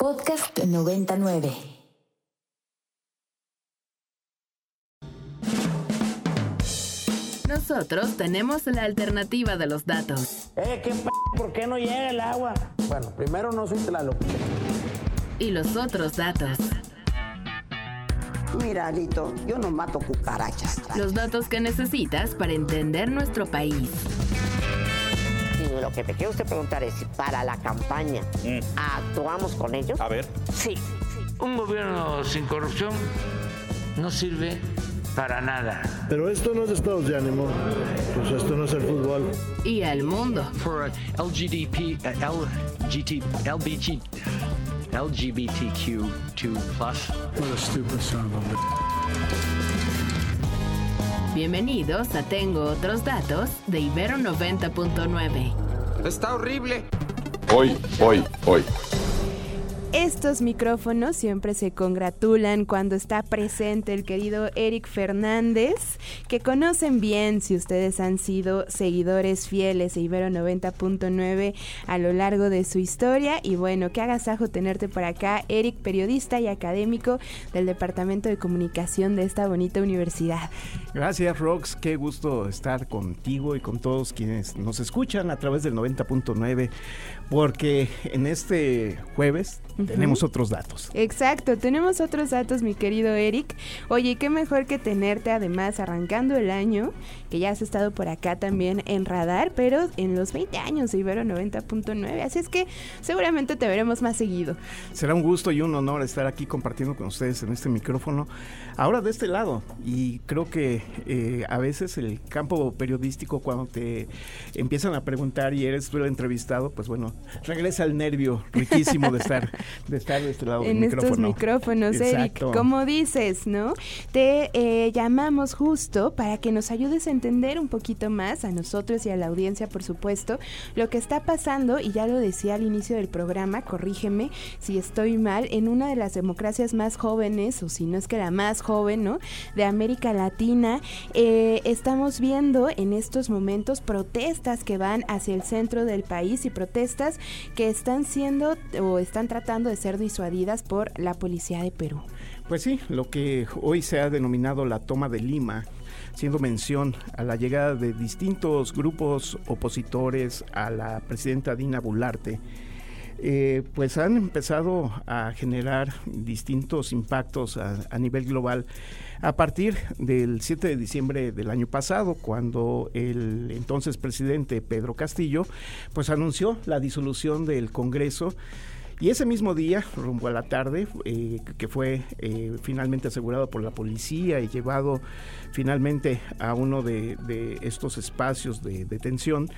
Podcast 99. Nosotros tenemos la alternativa de los datos. Eh, ¿qué p ¿Por qué no llega el agua? Bueno, primero no soy Tlaloc. Y los otros datos. Mira, Lito, yo no mato cucarachas. Los datos que necesitas para entender nuestro país. Lo que te quiero usted preguntar es si para la campaña actuamos con ellos. A ver. Sí. Un gobierno sin corrupción no sirve para nada. Pero esto no es estados de ánimo, pues esto no es el fútbol. Y al mundo. for uh, LGDP, uh, LGT, LBG, LGBTQ2 plus. Bienvenidos a Tengo otros datos de Ibero 90.9. Está horrible. Hoy, hoy, hoy. Estos micrófonos siempre se congratulan cuando está presente el querido Eric Fernández, que conocen bien si ustedes han sido seguidores fieles de Ibero 90.9 a lo largo de su historia. Y bueno, qué agasajo tenerte por acá, Eric, periodista y académico del Departamento de Comunicación de esta bonita universidad. Gracias, Rox. Qué gusto estar contigo y con todos quienes nos escuchan a través del 90.9, porque en este jueves tenemos otros datos. Exacto, tenemos otros datos, mi querido Eric. Oye, qué mejor que tenerte además arrancando el año, que ya has estado por acá también en radar, pero en los 20 años de Ibero 90.9. Así es que seguramente te veremos más seguido. Será un gusto y un honor estar aquí compartiendo con ustedes en este micrófono. Ahora de este lado, y creo que eh, a veces el campo periodístico, cuando te empiezan a preguntar y eres tú el entrevistado, pues bueno, regresa el nervio riquísimo de estar de estar de este lado en del estos micrófono. micrófonos, Exacto. Eric. Como dices, ¿no? Te eh, llamamos justo para que nos ayudes a entender un poquito más a nosotros y a la audiencia, por supuesto, lo que está pasando, y ya lo decía al inicio del programa, corrígeme si estoy mal, en una de las democracias más jóvenes, o si no es que la más joven, ¿no? De América Latina. Eh, estamos viendo en estos momentos protestas que van hacia el centro del país y protestas que están siendo o están tratando de ser disuadidas por la policía de Perú. Pues sí, lo que hoy se ha denominado la toma de Lima, haciendo mención a la llegada de distintos grupos opositores a la presidenta Dina Bularte, eh, pues han empezado a generar distintos impactos a, a, nivel global a partir del 7 de diciembre del año pasado, cuando el entonces presidente Pedro Castillo pues anunció la disolución del Congreso. Y ese mismo día, rumbo a la tarde, eh, que fue eh, finalmente asegurado por la policía y llevado finalmente a uno de, de estos espacios de detención,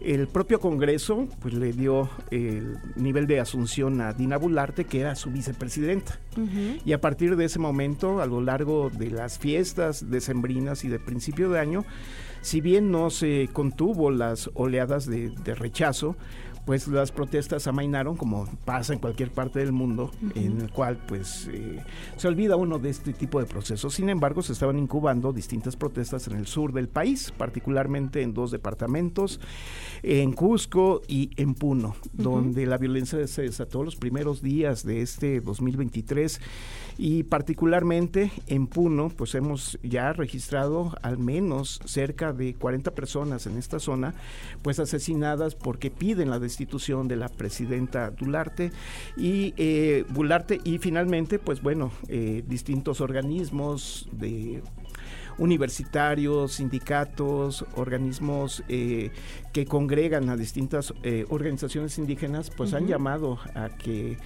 el propio Congreso pues, le dio el nivel de asunción a Dina Bularte, que era su vicepresidenta. Uh -huh. Y a partir de ese momento, a lo largo de las fiestas decembrinas y de principio de año, si bien no se contuvo las oleadas de, de rechazo, pues las protestas amainaron como pasa en cualquier parte del mundo uh -huh. en el cual pues eh, se olvida uno de este tipo de procesos sin embargo se estaban incubando distintas protestas en el sur del país particularmente en dos departamentos en Cusco y en Puno uh -huh. donde la violencia se desató los primeros días de este 2023 y particularmente en Puno pues hemos ya registrado al menos cerca de 40 personas en esta zona pues asesinadas porque piden la destitución de la presidenta Dularte y eh, Bularte y finalmente pues bueno eh, distintos organismos de universitarios, sindicatos, organismos eh, que congregan a distintas eh, organizaciones indígenas, pues uh -huh. han llamado a que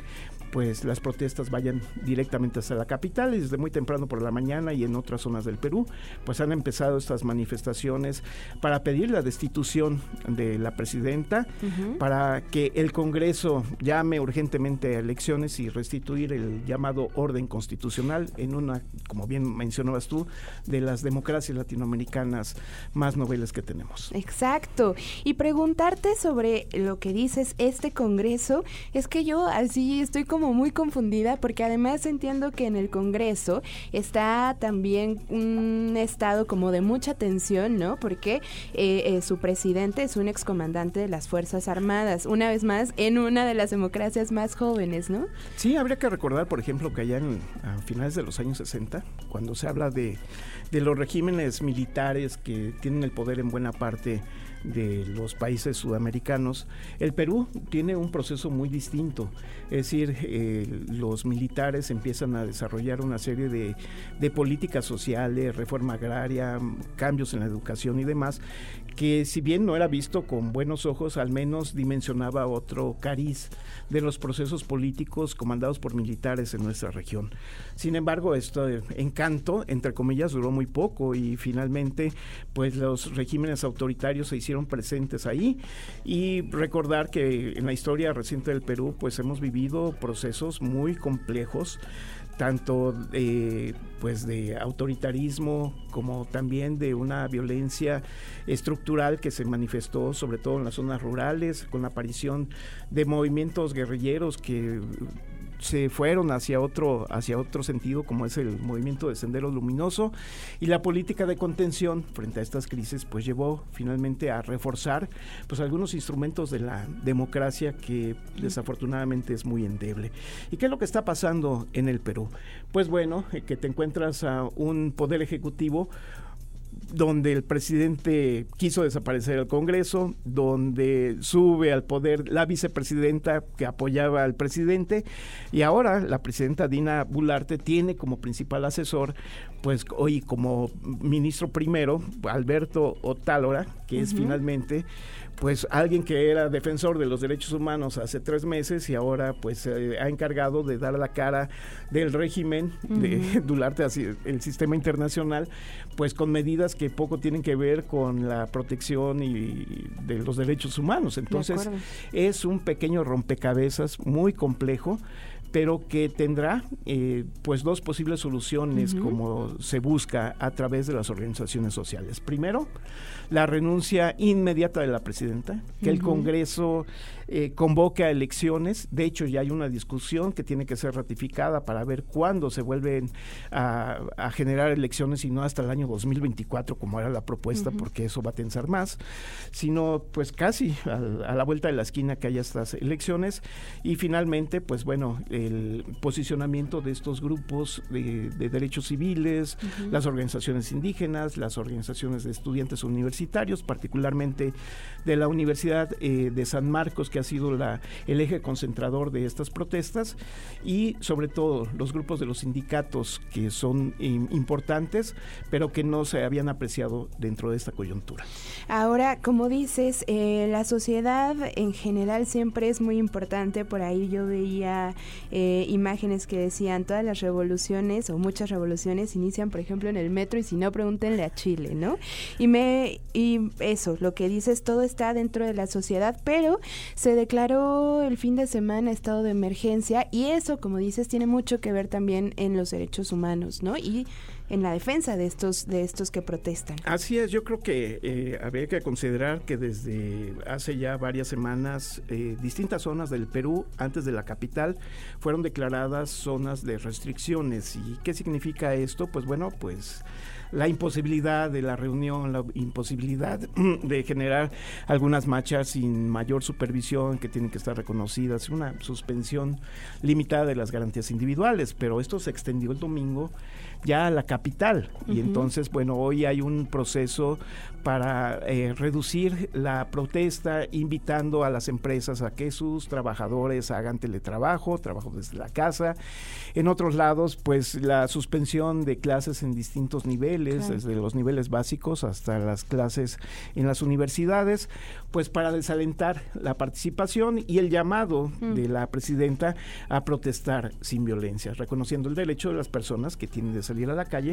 pues las protestas vayan directamente hasta la capital y desde muy temprano por la mañana y en otras zonas del Perú, pues han empezado estas manifestaciones para pedir la destitución de la presidenta, uh -huh. para que el Congreso llame urgentemente a elecciones y restituir el llamado orden constitucional en una, como bien mencionabas tú, de las democracias latinoamericanas más noveles que tenemos. Exacto. Y preguntarte sobre lo que dices, este Congreso, es que yo así estoy como como muy confundida porque además entiendo que en el Congreso está también un estado como de mucha tensión, ¿no? Porque eh, eh, su presidente es un excomandante de las Fuerzas Armadas, una vez más en una de las democracias más jóvenes, ¿no? Sí, habría que recordar, por ejemplo, que allá en, a finales de los años 60, cuando se habla de, de los regímenes militares que tienen el poder en buena parte de los países sudamericanos, el Perú tiene un proceso muy distinto. Es decir, eh, los militares empiezan a desarrollar una serie de, de políticas sociales, reforma agraria, cambios en la educación y demás, que si bien no era visto con buenos ojos, al menos dimensionaba otro cariz de los procesos políticos comandados por militares en nuestra región. Sin embargo, este encanto, entre comillas, duró muy poco y finalmente, pues los regímenes autoritarios se hicieron presentes ahí. Y recordar que en la historia reciente del Perú, pues hemos vivido procesos muy complejos tanto pues de autoritarismo como también de una violencia estructural que se manifestó sobre todo en las zonas rurales con la aparición de movimientos guerrilleros que se fueron hacia otro, hacia otro sentido, como es el movimiento de Sendero Luminoso, y la política de contención frente a estas crisis, pues llevó finalmente a reforzar pues algunos instrumentos de la democracia que desafortunadamente es muy endeble. ¿Y qué es lo que está pasando en el Perú? Pues bueno, eh, que te encuentras a un poder ejecutivo donde el presidente quiso desaparecer el Congreso, donde sube al poder la vicepresidenta que apoyaba al presidente y ahora la presidenta Dina Bularte tiene como principal asesor, pues hoy como ministro primero, Alberto Otálora, que es finalmente pues alguien que era defensor de los derechos humanos hace tres meses y ahora pues se ha encargado de dar la cara del régimen de Dularte hacia el sistema internacional, pues con medidas que poco tienen que ver con la protección y de los derechos humanos. Entonces es un pequeño rompecabezas muy complejo pero que tendrá eh, pues dos posibles soluciones como se busca a través de las organizaciones sociales. Primero, la renuncia inmediata de la presidenta, que el Congreso eh, convoque a elecciones. De hecho, ya hay una discusión que tiene que ser ratificada para ver cuándo se vuelven a, generar elecciones y no hasta el año 2024, como era la propuesta, porque eso va a tensar más, sino pues casi a, la vuelta de la esquina que haya estas elecciones. Y finalmente, pues bueno, el posicionamiento de estos grupos de, derechos civiles, las organizaciones indígenas, las organizaciones de estudiantes universitarios, particularmente de la Universidad eh, de San Marcos, que ha sido la, el eje concentrador de estas protestas, y sobre todo los grupos de los sindicatos que son importantes, pero que no se habían apreciado dentro de esta coyuntura. Ahora, como dices, eh, la sociedad en general siempre es muy importante. Por ahí yo veía eh, imágenes que decían todas las revoluciones o muchas revoluciones inician, por ejemplo, en el metro y si no, pregúntenle a Chile, ¿no? Y me y eso, lo que dices, todo está dentro de la sociedad, pero se declaró el fin de semana estado de emergencia y eso, como dices, tiene mucho que ver también en los derechos humanos, ¿no? Y en la defensa de estos de estos que protestan. Así es, yo creo que eh, habría que considerar que desde hace ya varias semanas eh, distintas zonas del Perú antes de la capital fueron declaradas zonas de restricciones. ¿Y qué significa esto? Pues bueno, pues la imposibilidad de la reunión, la imposibilidad de generar algunas marchas sin mayor supervisión que tienen que estar reconocidas, una suspensión limitada de las garantías individuales, pero esto se extendió el domingo ya a la capital. Y entonces, bueno, hoy hay un proceso para eh, reducir la protesta, invitando a las empresas a que sus trabajadores hagan teletrabajo, trabajo desde la casa. En otros lados, pues la suspensión de clases en distintos niveles, desde los niveles básicos hasta las clases en las universidades, pues para desalentar la participación y el llamado mm. de la presidenta a protestar sin violencia, reconociendo el derecho de las personas que tienen de salir a la calle,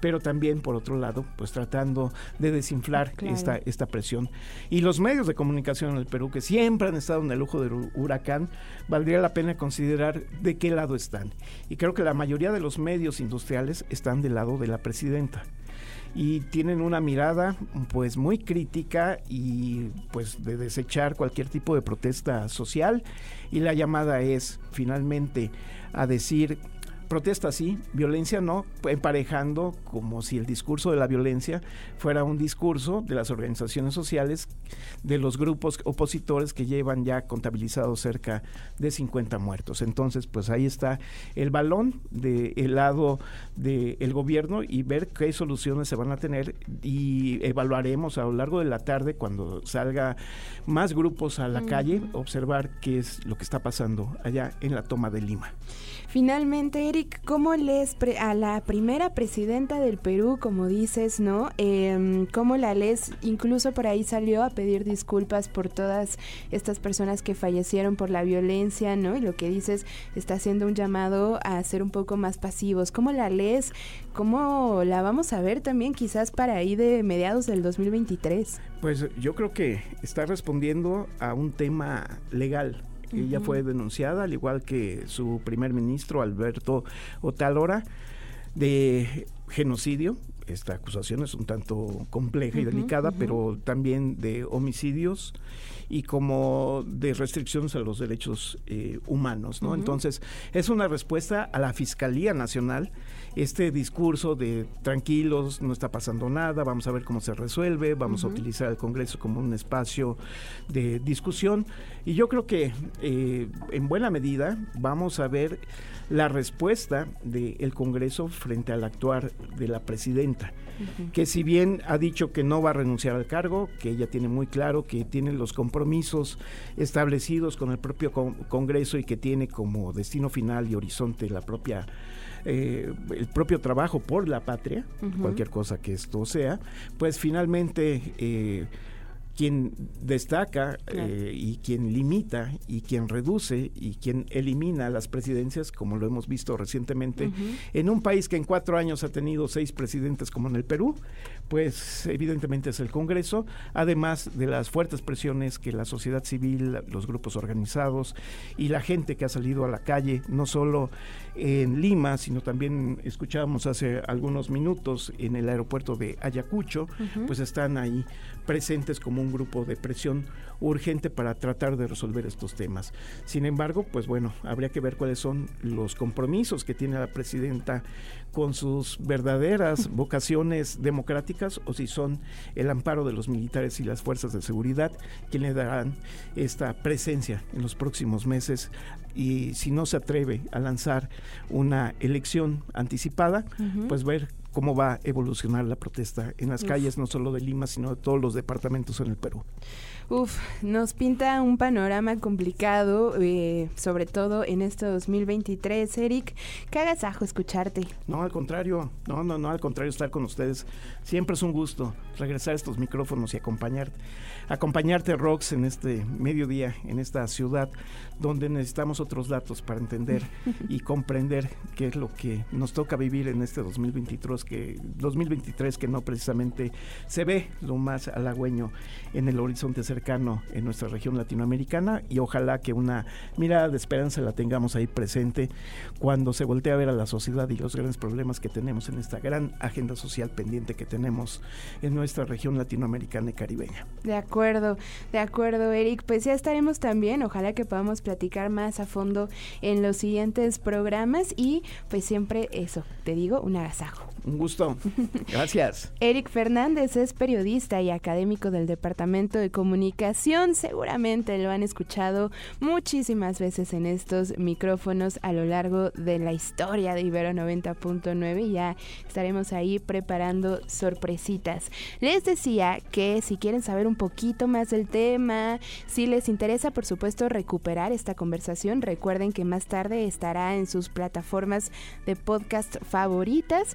pero también, por otro lado, pues tratando de desinflar esta, esta presión. Y los medios de comunicación en el Perú, que siempre han estado en el ojo del huracán, valdría la pena considerar de qué lado están. Y creo que la mayoría de los medios industriales están del lado de la presidenta. y tienen una mirada pues muy crítica y pues de desechar cualquier tipo de protesta social y la llamada es finalmente a decir protesta sí, violencia no, emparejando como si el discurso de la violencia fuera un discurso de las organizaciones sociales, de los grupos opositores que llevan ya contabilizados cerca de 50 muertos. Entonces, pues ahí está el balón del lado del gobierno y ver qué soluciones se van a tener y evaluaremos a lo largo de la tarde cuando salga más grupos a la calle, observar qué es lo que está pasando allá en la toma de Lima. Finalmente, Eric, ¿cómo lees a la primera presidenta del Perú, como dices, no? Eh, ¿Cómo la lees? Incluso por ahí salió a pedir disculpas por todas estas personas que fallecieron por la violencia, ¿no? Y lo que dices está haciendo un llamado a ser un poco más pasivos. ¿Cómo la lees? ¿Cómo la vamos a ver también quizás para ahí de mediados del 2023? Pues yo creo que está respondiendo a un tema legal ella fue denunciada, al igual que su primer ministro, Alberto Otalora, de genocidio. Esta acusación es un tanto compleja y delicada, pero también de homicidios y como de restricciones a los derechos eh, humanos, ¿no? Entonces, es una respuesta a la Fiscalía Nacional este discurso de tranquilos, no está pasando nada, vamos a ver cómo se resuelve, vamos a utilizar el Congreso como un espacio de discusión. Y yo creo que eh, en buena medida vamos a ver la respuesta del Congreso frente al actuar de la presidenta, que si bien ha dicho que no va a renunciar al cargo, que ella tiene muy claro que tiene los compromisos establecidos con el propio Congreso y que tiene como destino final y horizonte la propia eh, el propio trabajo por la patria, cualquier cosa que esto sea, pues finalmente eh, quien destaca eh, y quien limita y quien reduce y quien elimina las presidencias, como lo hemos visto recientemente, en un país que en cuatro años ha tenido seis presidentes como en el Perú, pues evidentemente es el Congreso, además de las fuertes presiones que la sociedad civil, los grupos organizados y la gente que ha salido a la calle, no solo en Lima, sino también escuchábamos hace algunos minutos en el aeropuerto de Ayacucho, pues están ahí presentes como un grupo de presión urgente para tratar de resolver estos temas. Sin embargo, pues bueno, habría que ver cuáles son los compromisos que tiene la presidenta con sus verdaderas vocaciones democráticas o si son el amparo de los militares y las fuerzas de seguridad quienes darán esta presencia en los próximos meses. Y si no se atreve a lanzar una elección anticipada, pues ver cómo va a evolucionar la protesta en las calles, no solo de Lima, sino de todos los departamentos en el Perú. Uf, nos pinta un panorama complicado, eh, sobre todo en este 2023. Eric, qué agasajo escucharte. No, al contrario, no, no, no, al contrario, estar con ustedes. Siempre es un gusto regresar a estos micrófonos y acompañarte acompañarte, Rox, en este mediodía, en esta ciudad, donde necesitamos otros datos para entender y comprender qué es lo que nos toca vivir en este 2023, que, 2023 que no precisamente se ve lo más halagüeño en el horizonte cercano en nuestra región latinoamericana y ojalá que una mirada de esperanza la tengamos ahí presente cuando se voltee a ver a la sociedad y los grandes problemas que tenemos en esta gran agenda social pendiente que tenemos en nuestra región latinoamericana y caribeña. De acuerdo, de acuerdo, Eric. Pues ya estaremos también, ojalá que podamos platicar más a fondo en los siguientes programas y pues siempre eso, te digo, un agasajo. Un gusto. Gracias. Eric Fernández es periodista y académico del Departamento de Comunicación. Seguramente lo han escuchado muchísimas veces en estos micrófonos a lo largo de la historia de Ibero 90.9 y ya estaremos ahí preparando sorpresitas. Les decía que si quieren saber un poquito más del tema, si les interesa por supuesto recuperar esta conversación, recuerden que más tarde estará en sus plataformas de podcast favoritas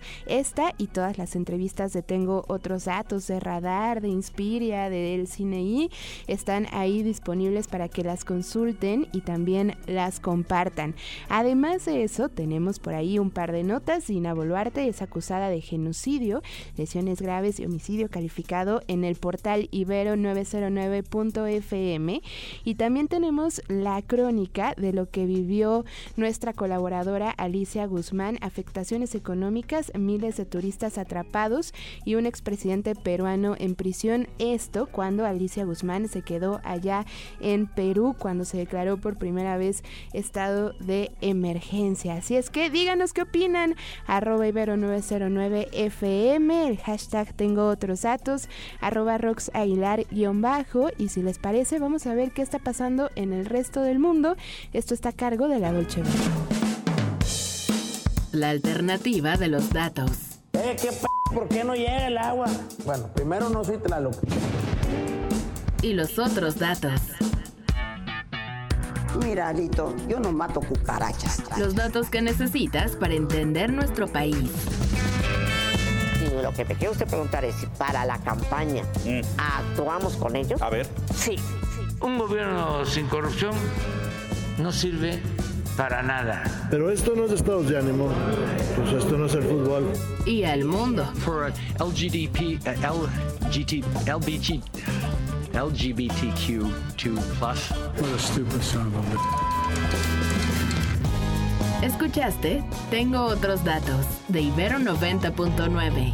y todas las entrevistas de Tengo Otros Datos, de Radar, de Inspiria, de El Cine están ahí disponibles para que las consulten y también las compartan. Además de eso, tenemos por ahí un par de notas. Dina Boluarte es acusada de genocidio, lesiones graves y homicidio calificado en el portal ibero909.fm. Y también tenemos la crónica de lo que vivió nuestra colaboradora Alicia Guzmán, afectaciones económicas 1000 de turistas atrapados y un expresidente peruano en prisión. Esto cuando Alicia Guzmán se quedó allá en Perú cuando se declaró por primera vez estado de emergencia. Así es que díganos qué opinan. Arroba Ibero909FM, el hashtag tengo otros datos, arroba Rox Aguilar guion bajo. Y si les parece, vamos a ver qué está pasando en el resto del mundo. Esto está a cargo de la Dolce Vita. La alternativa de los datos. Eh, qué p ¿por qué no llega el agua? Bueno, primero no soy Tlaloc. Y los otros datos. Mira, Lito, yo no mato cucarachas. Los datos que necesitas para entender nuestro país. Y lo que me quiere usted preguntar es si para la campaña actuamos con ellos. A ver. Sí. Un gobierno sin corrupción no sirve para nada. Pero esto no es estados de ánimo. Pues esto no es el fútbol. Y al mundo. For uh, LGDP, uh, LGT, LBG, LGBTQ2 plus. What a stupid son of a bitch. ¿Escuchaste? Tengo otros datos de Ibero 90.9.